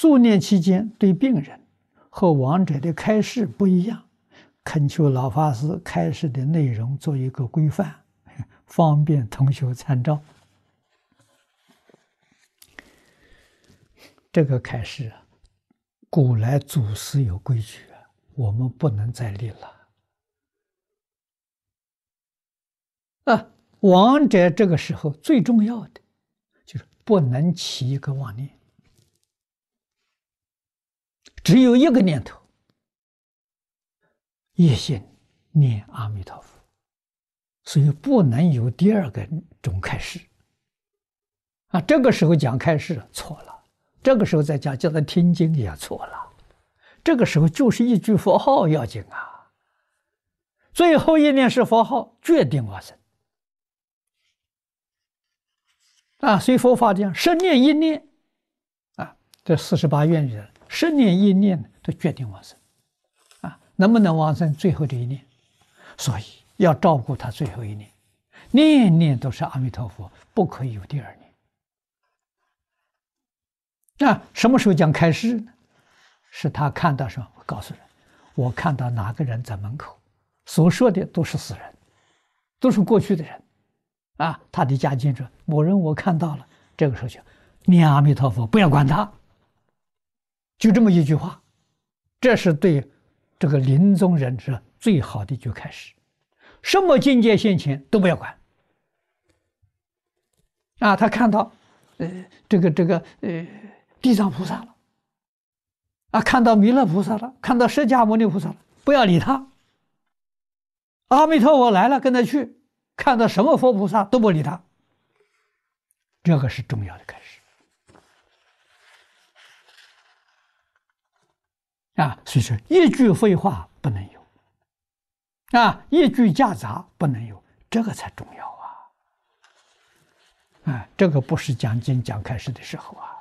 助念期间对病人和亡者的开示不一样，恳求老法师开示的内容做一个规范，方便同学参照。这个开示啊，古来祖师有规矩啊，我们不能再立了。啊，亡者这个时候最重要的就是不能起一个妄念，只有一个念头，一心念阿弥陀佛，所以不能有第二个种开示。啊，这个时候讲开示错了。这个时候再讲叫他听经也错了，这个时候就是一句佛号要紧啊，最后一念是佛号，决定往生啊。所以佛法讲十念一念啊，这四十八愿里十念一念都决定往生啊，能不能往生最后这一念？所以要照顾他最后一念，念念都是阿弥陀佛，不可以有第二念。那什么时候讲开示呢？是他看到什么？我告诉人，我看到哪个人在门口，所说的都是死人，都是过去的人，啊，他的家境者某人我看到了，这个时候就念阿弥陀佛，不要管他，就这么一句话，这是对这个临终人是最好的一句开始，什么境界现前都不要管，啊，他看到，呃，这个这个呃。地藏菩萨了，啊，看到弥勒菩萨了，看到释迦牟尼菩萨了，不要理他。阿弥陀佛来了，跟他去，看到什么佛菩萨都不理他。这个是重要的开始啊！所以说，一句废话不能有，啊，一句假杂不能有，这个才重要啊！啊，这个不是讲经讲开始的时候啊。